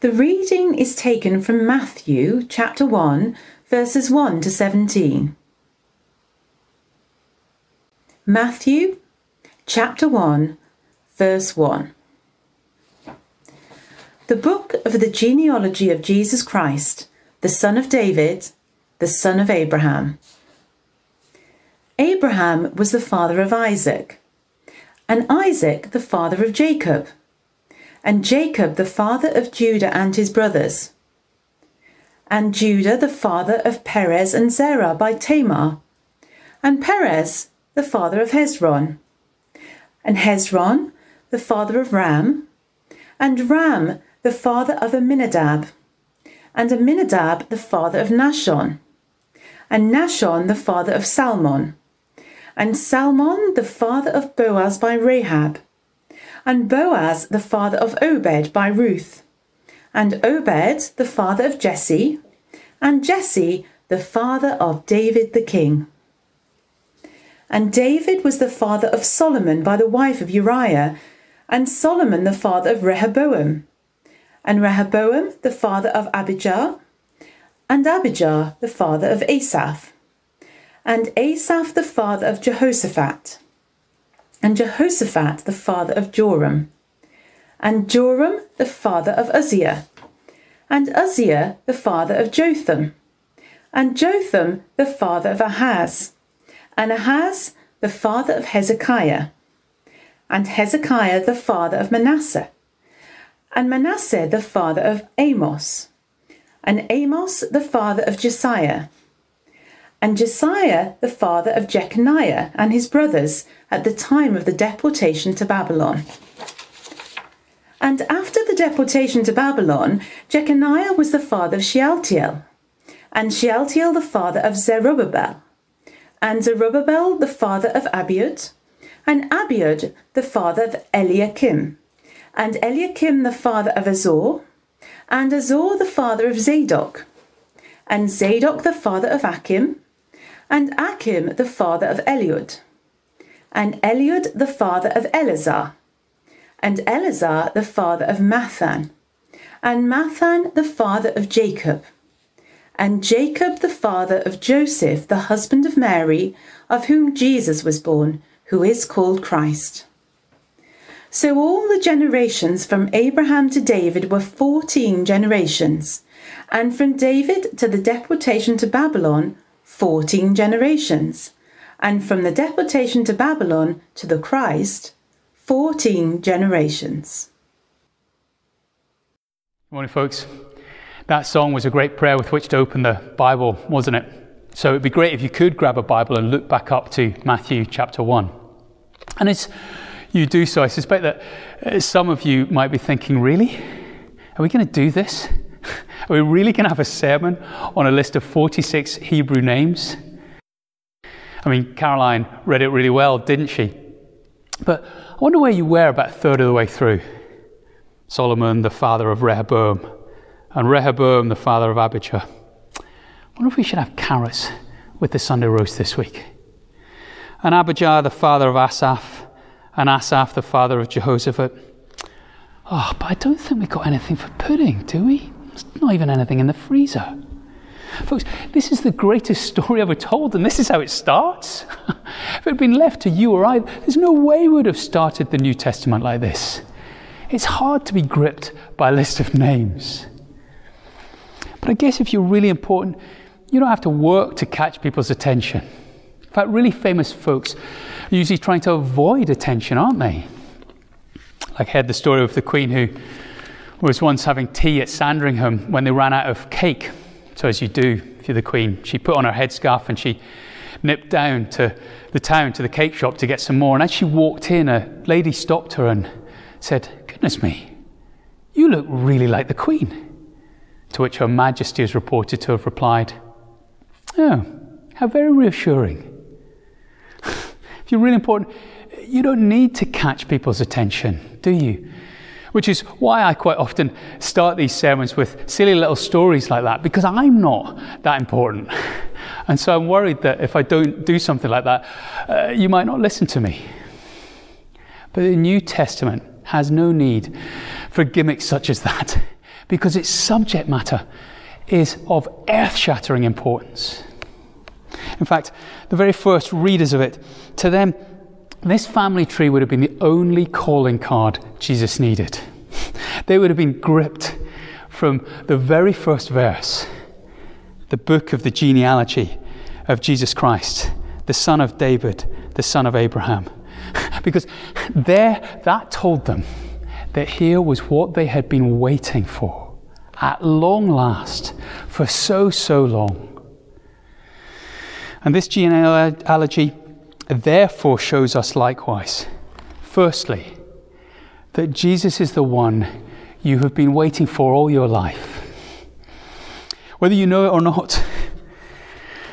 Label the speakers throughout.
Speaker 1: The reading is taken from Matthew chapter 1, verses 1 to 17. Matthew chapter 1, verse 1. The book of the genealogy of Jesus Christ, the son of David, the son of Abraham. Abraham was the father of Isaac, and Isaac the father of Jacob and Jacob the father of Judah and his brothers, and Judah the father of Perez and Zerah by Tamar, and Perez the father of Hezron, and Hezron the father of Ram, and Ram the father of Amminadab, and Amminadab the father of Nahshon, and Nahshon the father of Salmon, and Salmon the father of Boaz by Rahab, and Boaz the father of Obed by Ruth, and Obed the father of Jesse, and Jesse the father of David the king. And David was the father of Solomon by the wife of Uriah, and Solomon the father of Rehoboam, and Rehoboam the father of Abijah, and Abijah the father of Asaph, and Asaph the father of Jehoshaphat and Jehoshaphat the father of Joram, and Joram the father of Uzziah, and Uzziah the father of Jotham, and Jotham the father of Ahaz, and Ahaz the father of Hezekiah, and Hezekiah the father of Manasseh, and Manasseh the father of Amos, and Amos the father of Josiah, and Josiah the father of Jeconiah and his brothers at the time of the deportation to Babylon. And after the deportation to Babylon, Jeconiah was the father of Shealtiel, and Shealtiel the father of Zerubbabel, and Zerubbabel the father of Abiud, and Abiud the father of Eliakim, and Eliakim the father of Azor, and Azor the father of Zadok, and Zadok the father of Achim, and Achim the father of Eliud, and Eliud the father of Eleazar, and Eleazar the father of Matthan, and Matthan the father of Jacob, and Jacob the father of Joseph, the husband of Mary, of whom Jesus was born, who is called Christ. So all the generations from Abraham to David were fourteen generations, and from David to the deportation to Babylon 14 generations, and from the deportation to Babylon to the Christ, 14 generations.
Speaker 2: Morning, folks. That song was a great prayer with which to open the Bible, wasn't it? So it'd be great if you could grab a Bible and look back up to Matthew chapter 1. And as you do so, I suspect that uh, some of you might be thinking, really? Are we going to do this? Are we really going to have a sermon on a list of 46 Hebrew names? I mean, Caroline read it really well, didn't she? But I wonder where you were about a third of the way through. Solomon, the father of Rehoboam, and Rehoboam, the father of Abijah. I wonder if we should have carrots with the Sunday roast this week. And Abijah, the father of Asaph, and Asaph, the father of Jehoshaphat. Oh, but I don't think we've got anything for pudding, do we? There's not even anything in the freezer. Folks, this is the greatest story ever told, and this is how it starts. if it had been left to you or I, there's no way we would have started the New Testament like this. It's hard to be gripped by a list of names. But I guess if you're really important, you don't have to work to catch people's attention. In fact, really famous folks are usually trying to avoid attention, aren't they? Like I heard the story of the Queen who was once having tea at Sandringham when they ran out of cake. So, as you do if you're the Queen, she put on her headscarf and she nipped down to the town to the cake shop to get some more. And as she walked in, a lady stopped her and said, Goodness me, you look really like the Queen. To which Her Majesty is reported to have replied, Oh, how very reassuring. if you're really important, you don't need to catch people's attention, do you? Which is why I quite often start these sermons with silly little stories like that, because I'm not that important. And so I'm worried that if I don't do something like that, uh, you might not listen to me. But the New Testament has no need for gimmicks such as that, because its subject matter is of earth shattering importance. In fact, the very first readers of it, to them, this family tree would have been the only calling card Jesus needed. They would have been gripped from the very first verse, the book of the genealogy of Jesus Christ, the son of David, the son of Abraham. Because there, that told them that here was what they had been waiting for at long last, for so, so long. And this genealogy therefore shows us likewise, firstly, that Jesus is the one you have been waiting for all your life. Whether you know it or not,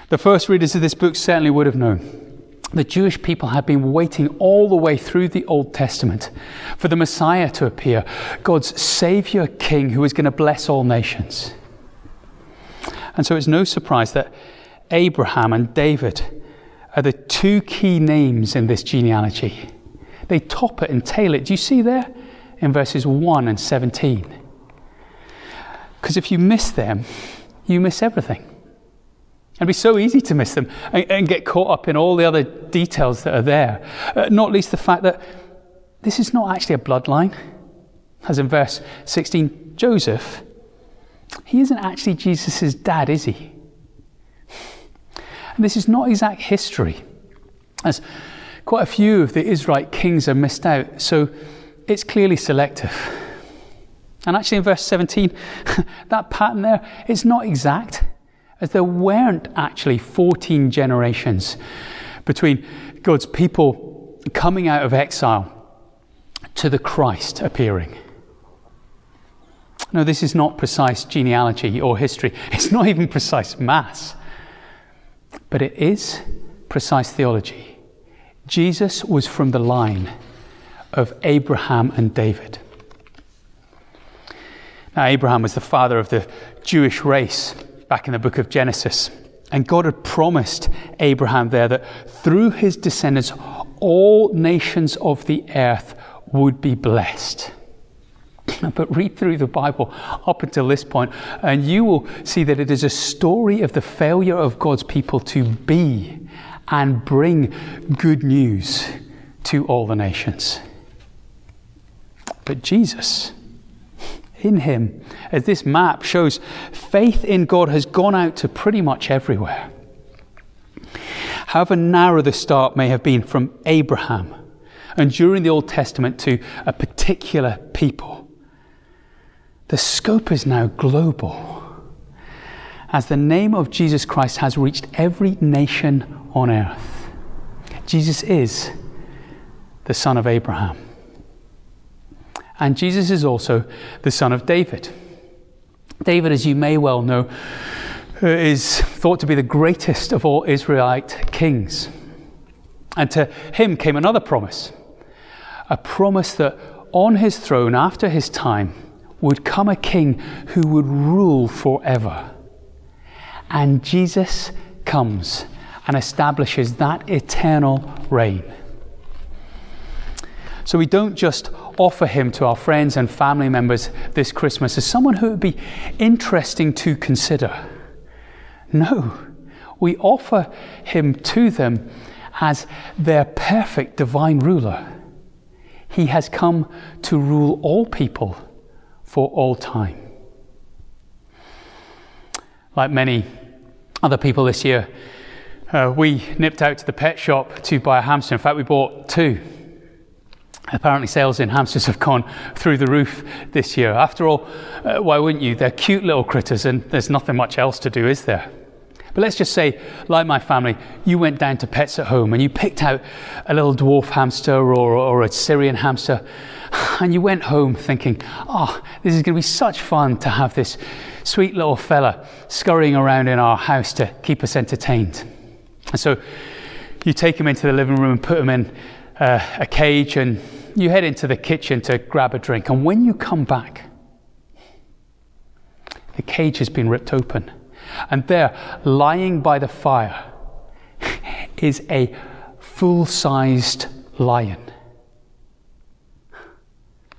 Speaker 2: the first readers of this book certainly would have known. The Jewish people had been waiting all the way through the Old Testament for the Messiah to appear, God's Savior King who was going to bless all nations. And so it's no surprise that Abraham and David are the two key names in this genealogy. They top it and tail it. Do you see there? In verses 1 and 17. Because if you miss them, you miss everything. It'd be so easy to miss them and, and, get caught up in all the other details that are there. Uh, not least the fact that this is not actually a bloodline. As in verse 16, Joseph, he isn't actually Jesus' dad, is he? This is not exact history, as quite a few of the Israelite kings are missed out, so it's clearly selective. And actually, in verse 17, that pattern there is not exact, as there weren't actually 14 generations between God's people coming out of exile to the Christ appearing. No, this is not precise genealogy or history. It's not even precise maths but it is precise theology. Jesus was from the line of Abraham and David. Now, Abraham was the father of the Jewish race back in the book of Genesis. And God had promised Abraham there that through his descendants, all nations of the earth would be blessed. But read through the Bible up until this point, and you will see that it is a story of the failure of God's people to be and bring good news to all the nations. But Jesus, in Him, as this map shows, faith in God has gone out to pretty much everywhere. However narrow the start may have been from Abraham, and during the Old Testament to a particular people the scope is now global as the name of Jesus Christ has reached every nation on earth. Jesus is the son of Abraham. And Jesus is also the son of David. David, as you may well know, uh, is thought to be the greatest of all Israelite kings. And to him came another promise a promise that on his throne after his time, would come a king who would rule forever. And Jesus comes and establishes that eternal reign. So we don't just offer him to our friends and family members this Christmas as someone who would be interesting to consider. No, we offer him to them as their perfect divine ruler. He has come to rule all people for all time. Like many other people this year, uh, we nipped out to the pet shop to buy a hamster. In fact, we bought two. Apparently, sales in hamsters have gone through the roof this year. After all, uh, why wouldn't you? They're cute little critters, and there's nothing much else to do, is there? But let's just say, like my family, you went down to Pets at Home and you picked out a little dwarf hamster or, or a Syrian hamster, and you went home thinking, oh, this is going to be such fun to have this sweet little fella scurrying around in our house to keep us entertained. And so you take him into the living room and put him in uh, a cage, and you head into the kitchen to grab a drink. And when you come back, the cage has been ripped open and there, lying by the fire, is a full sized lion.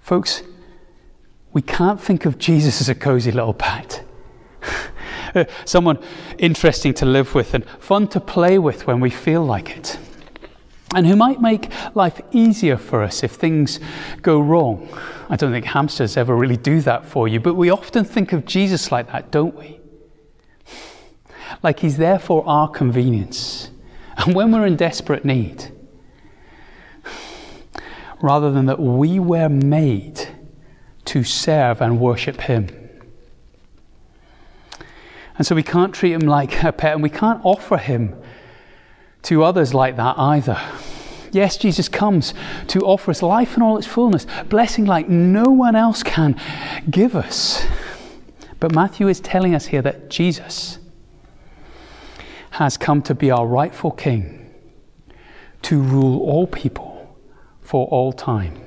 Speaker 2: Folks, we can't think of Jesus as a cozy little pet. Someone interesting to live with and fun to play with when we feel like it. And who might make life easier for us if things go wrong. I don't think hamsters ever really do that for you, but we often think of Jesus like that, don't we? Like he's there for our convenience. And when we're in desperate need, rather than that we were made to serve and worship him. And so we can't treat him like a pet, and we can't offer him to others like that either. Yes, Jesus comes to offer us life in all its fullness, blessing like no one else can give us. But Matthew is telling us here that Jesus has come to be our rightful king, to rule all people for all time.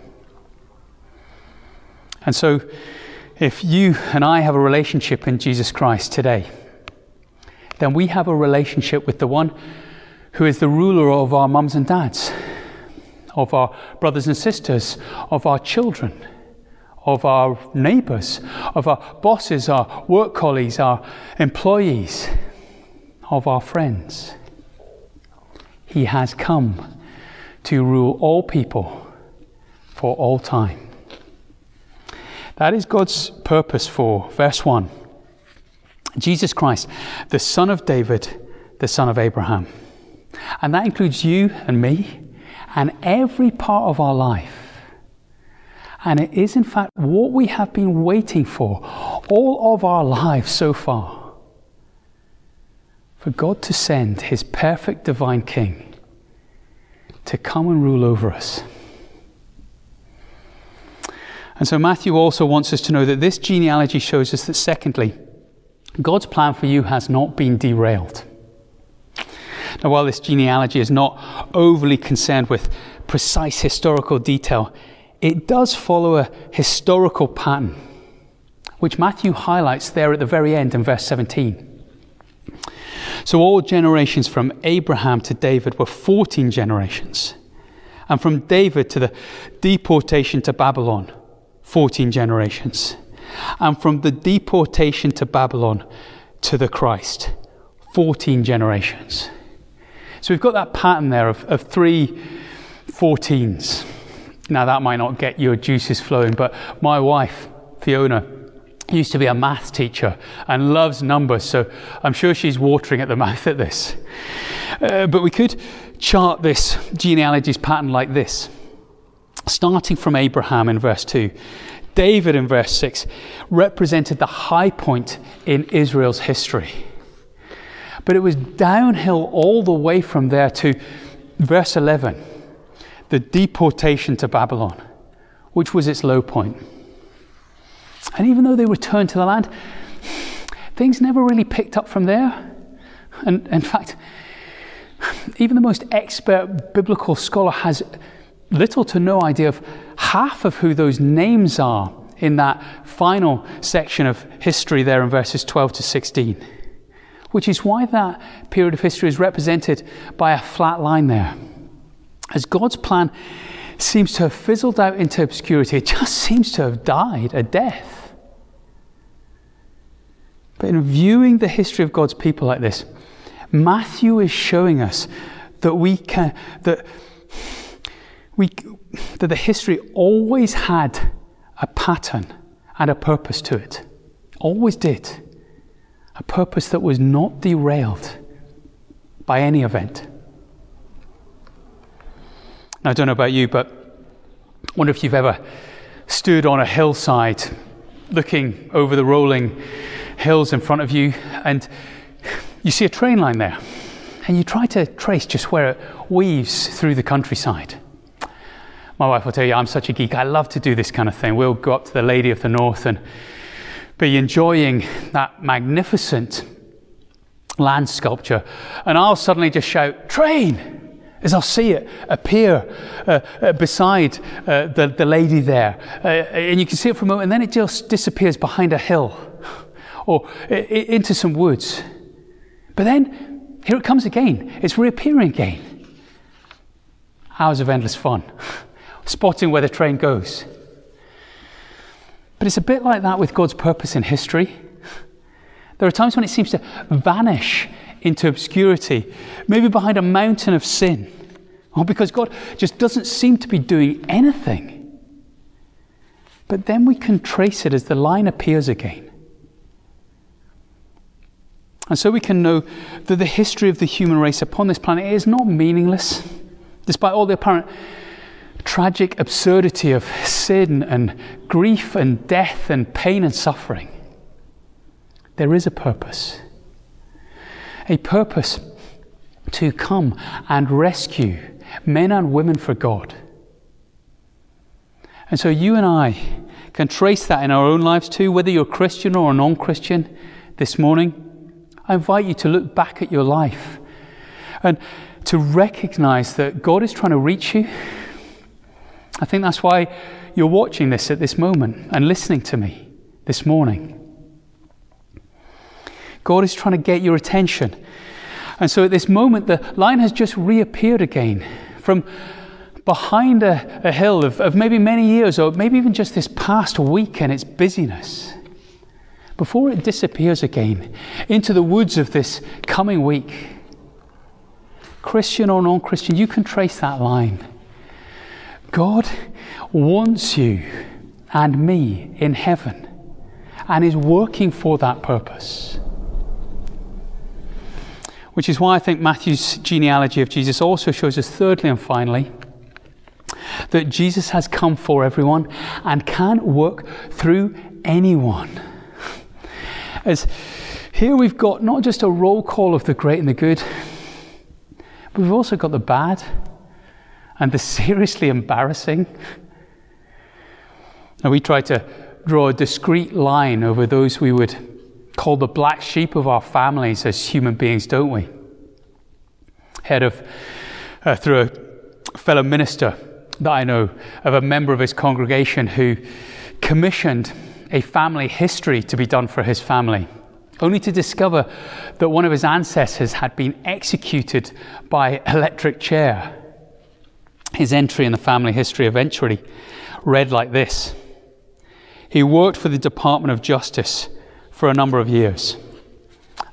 Speaker 2: And so, if you and I have a relationship in Jesus Christ today, then we have a relationship with the one who is the ruler of our mums and dads, of our brothers and sisters, of our children, of our neighbors, of our bosses, our work colleagues, our employees, of our friends. He has come to rule all people for all time. That is God's purpose for verse 1. Jesus Christ, the Son of David, the Son of Abraham. And that includes you and me and every part of our life. And it is, in fact, what we have been waiting for all of our lives so far for God to send his perfect divine King to come and rule over us. And so Matthew also wants us to know that this genealogy shows us that, secondly, God's plan for you has not been derailed. Now, while this genealogy is not overly concerned with precise historical detail, it does follow a historical pattern, which Matthew highlights there at the very end in verse 17. So, all generations from Abraham to David were 14 generations. And from David to the deportation to Babylon, 14 generations. And from the deportation to Babylon to the Christ, 14 generations. So we've got that pattern there of, of three 14s. Now, that might not get your juices flowing, but my wife, Fiona, used to be a math teacher and loves numbers, so I'm sure she's watering at the mouth at this. Uh, but we could chart this genealogies pattern like this. Starting from Abraham in verse 2, David in verse 6 represented the high point in Israel's history. But it was downhill all the way from there to verse 11, the deportation to Babylon, which was its low point. And even though they returned to the land, things never really picked up from there. And in fact, even the most expert biblical scholar has little to no idea of half of who those names are in that final section of history there in verses 12 to 16. Which is why that period of history is represented by a flat line there. As God's plan seems to have fizzled out into obscurity, it just seems to have died a death. But in viewing the history of God's people like this, Matthew is showing us that we can that we that the history always had a pattern and a purpose to it. Always did. A purpose that was not derailed by any event. Now, I don't know about you, but I wonder if you've ever stood on a hillside looking over the rolling hills in front of you, and you see a train line there, and you try to trace just where it weaves through the countryside. My wife will tell you, I'm such a geek. I love to do this kind of thing. We'll go up to the Lady of the North and be enjoying that magnificent land sculpture, and I'll suddenly just shout, Train! As I'll see it appear uh, uh, beside uh, the, the lady there. Uh, and you can see it for a moment, and then it just disappears behind a hill or uh, into some woods. But then here it comes again. It's reappearing again. Hours of endless fun, spotting where the train goes. But it's a bit like that with God's purpose in history. There are times when it seems to vanish into obscurity, maybe behind a mountain of sin, or because God just doesn't seem to be doing anything. But then we can trace it as the line appears again. And so we can know that the history of the human race upon this planet is not meaningless, despite all the apparent tragic absurdity of sin and grief and death and pain and suffering. There is a purpose. A purpose to come and rescue men and women for God. And so you and I can trace that in our own lives too, whether you're Christian or a non Christian this morning. I invite you to look back at your life and to recognize that God is trying to reach you. I think that's why you're watching this at this moment and listening to me this morning. God is trying to get your attention. And so at this moment, the line has just reappeared again from behind a, a hill of, of maybe many years or maybe even just this past week and its busyness before it disappears again into the woods of this coming week. Christian or non Christian, you can trace that line. God wants you and me in heaven and is working for that purpose. Which is why I think Matthew's genealogy of Jesus also shows us, thirdly and finally, that Jesus has come for everyone and can work through anyone. As here we've got not just a roll call of the great and the good, but we've also got the bad and the seriously embarrassing. And we try to draw a discrete line over those we would call the black sheep of our families as human beings, don't we? Head of, uh, through a fellow minister that I know of a member of his congregation who commissioned a family history to be done for his family, only to discover that one of his ancestors had been executed by electric chair. His entry in the family history eventually read like this He worked for the Department of Justice for a number of years,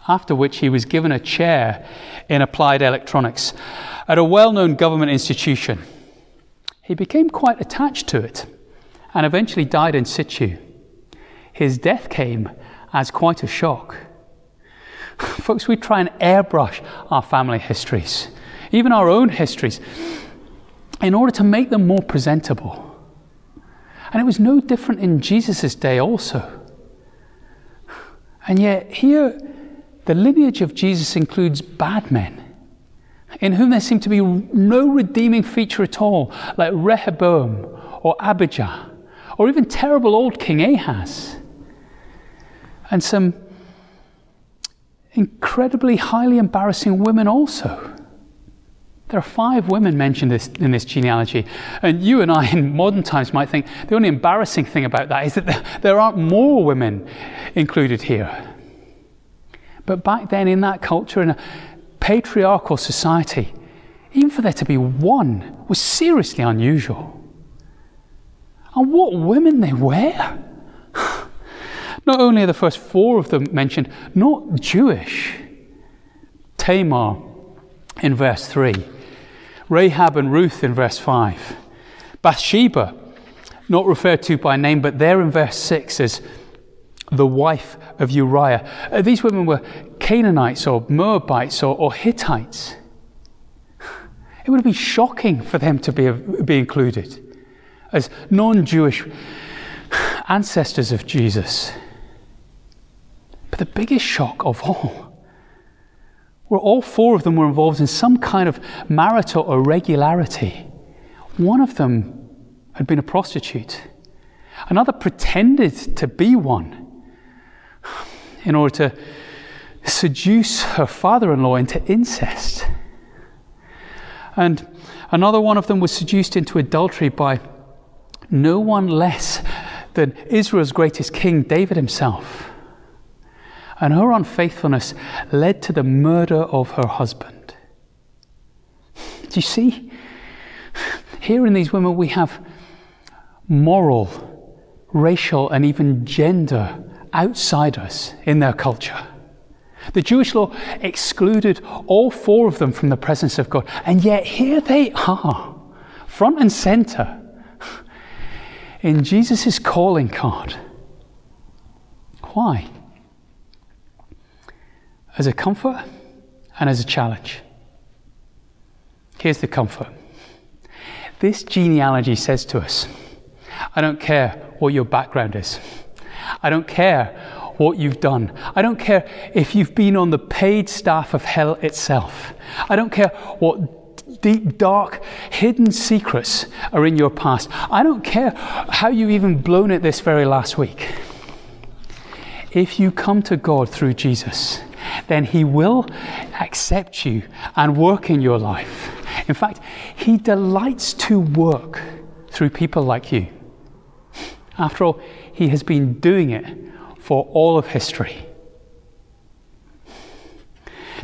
Speaker 2: after which he was given a chair in applied electronics at a well known government institution he became quite attached to it and eventually died in situ. His death came as quite a shock. Folks, we try and airbrush our family histories, even our own histories, in order to make them more presentable. And it was no different in Jesus' day, also. And yet, here, the lineage of Jesus includes bad men in whom there seemed to be no redeeming feature at all, like Rehoboam or Abijah, or even terrible old King Ahaz. And some incredibly highly embarrassing women also. There are five women mentioned in this genealogy. And you and I, in modern times, might think the only embarrassing thing about that is that there aren't more women included here. But back then, in that culture, in a patriarchal society, even for there to be one was seriously unusual. And what women they were! Not only are the first four of them mentioned not Jewish, Tamar in verse 3, Rahab and Ruth in verse 5, Bathsheba, not referred to by name, but there in verse 6 as the wife of Uriah. Uh, these women were Canaanites or Moabites or, or, Hittites. It would have been shocking for them to be, be included as non Jewish ancestors of Jesus. But the biggest shock of all were all four of them were involved in some kind of marital irregularity. One of them had been a prostitute, another pretended to be one in order to seduce her father in law into incest. And another one of them was seduced into adultery by no one less than Israel's greatest king, David himself. And her unfaithfulness led to the murder of her husband. Do you see? Here in these women, we have moral racial and even gender outsiders in their culture. The Jewish law excluded all four of them from the presence of God, and yet here they are, front and center, in Jesus' calling card. Why? As a comfort and as a challenge. Here's the comfort. This genealogy says to us I don't care what your background is. I don't care what you've done. I don't care if you've been on the paid staff of hell itself. I don't care what deep, dark, hidden secrets are in your past. I don't care how you even blown it this very last week. If you come to God through Jesus, then He will accept you and work in your life. In fact, He delights to work through people like you. After all, He has been doing it for all of history.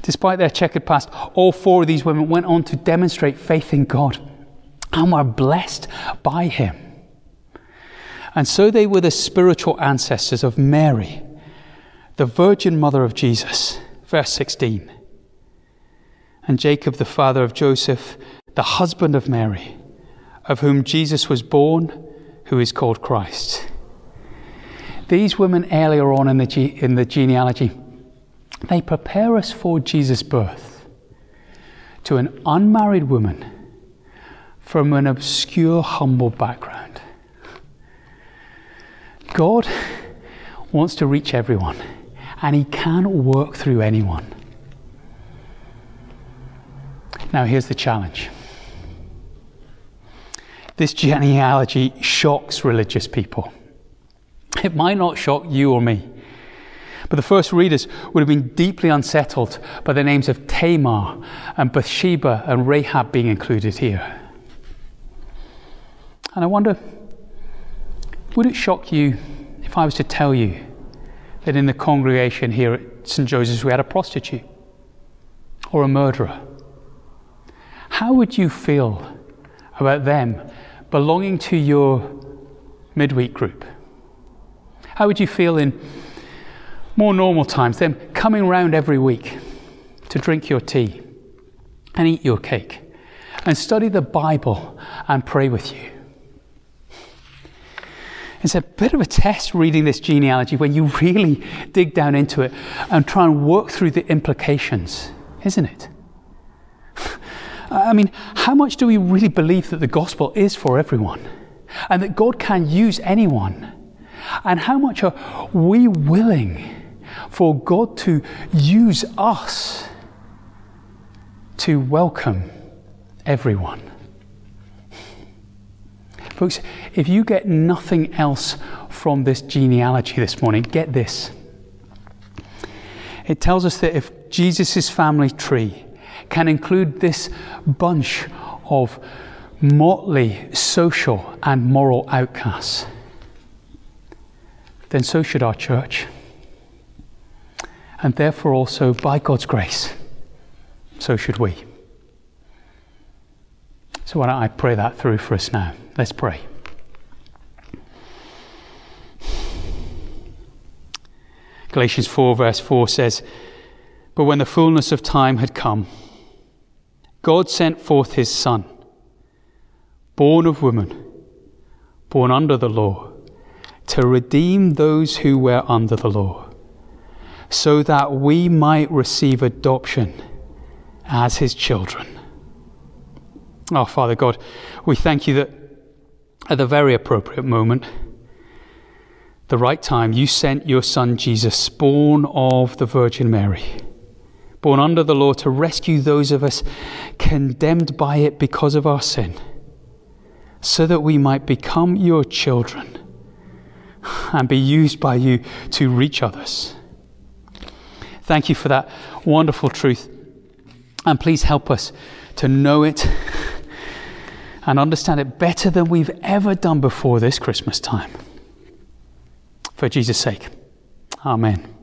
Speaker 2: Despite their checkered past, all four of these women went on to demonstrate faith in God and were blessed by Him. And so they were the spiritual ancestors of Mary, the Virgin Mother of Jesus. Verse 16. And Jacob, the father of Joseph, the husband of Mary, of whom Jesus was born, who is called Christ. These women earlier on in the, ge- in the genealogy, they prepare us for Jesus' birth to an unmarried woman from an obscure, humble background. God wants to reach everyone, and He can work through anyone. Now, here's the challenge. This genealogy shocks religious people. It might not shock you or me, but the first readers would have been deeply unsettled by the names of Tamar and Bathsheba and Rahab being included here. And I wonder, would it shock you if I was to tell you that in the congregation here at St. Joseph's we had a prostitute or a murderer? How would you feel about them belonging to your midweek group? How would you feel in more normal times, them coming round every week to drink your tea and eat your cake and study the Bible and pray with you? It's a bit of a test reading this genealogy when you really dig down into it and try and work through the implications, isn't it? I mean, how much do we really believe that the gospel is for everyone and that God can use anyone? And how much are we willing for God to use us to welcome everyone? Folks, if you get nothing else from this genealogy this morning, get this. It tells us that if Jesus' family tree can include this bunch of motley social and moral outcasts, then so should our church. And therefore, also, by God's grace, so should we. So, why don't I pray that through for us now? Let's pray. Galatians 4, verse 4 says, But when the fullness of time had come, God sent forth his Son, born of woman, born under the law, to redeem those who were under the law, so that we might receive adoption as his children. Oh, Father God, we thank you that at the very appropriate moment, the right time, you sent your Son Jesus, born of the Virgin Mary, born under the law, to rescue those of us condemned by it because of our sin, so that we might become your children and be used by you to reach others. Thank you for that wonderful truth. And please help us to know it and understand it better than we've ever done before this Christmas time. For Jesus' sake, Amen.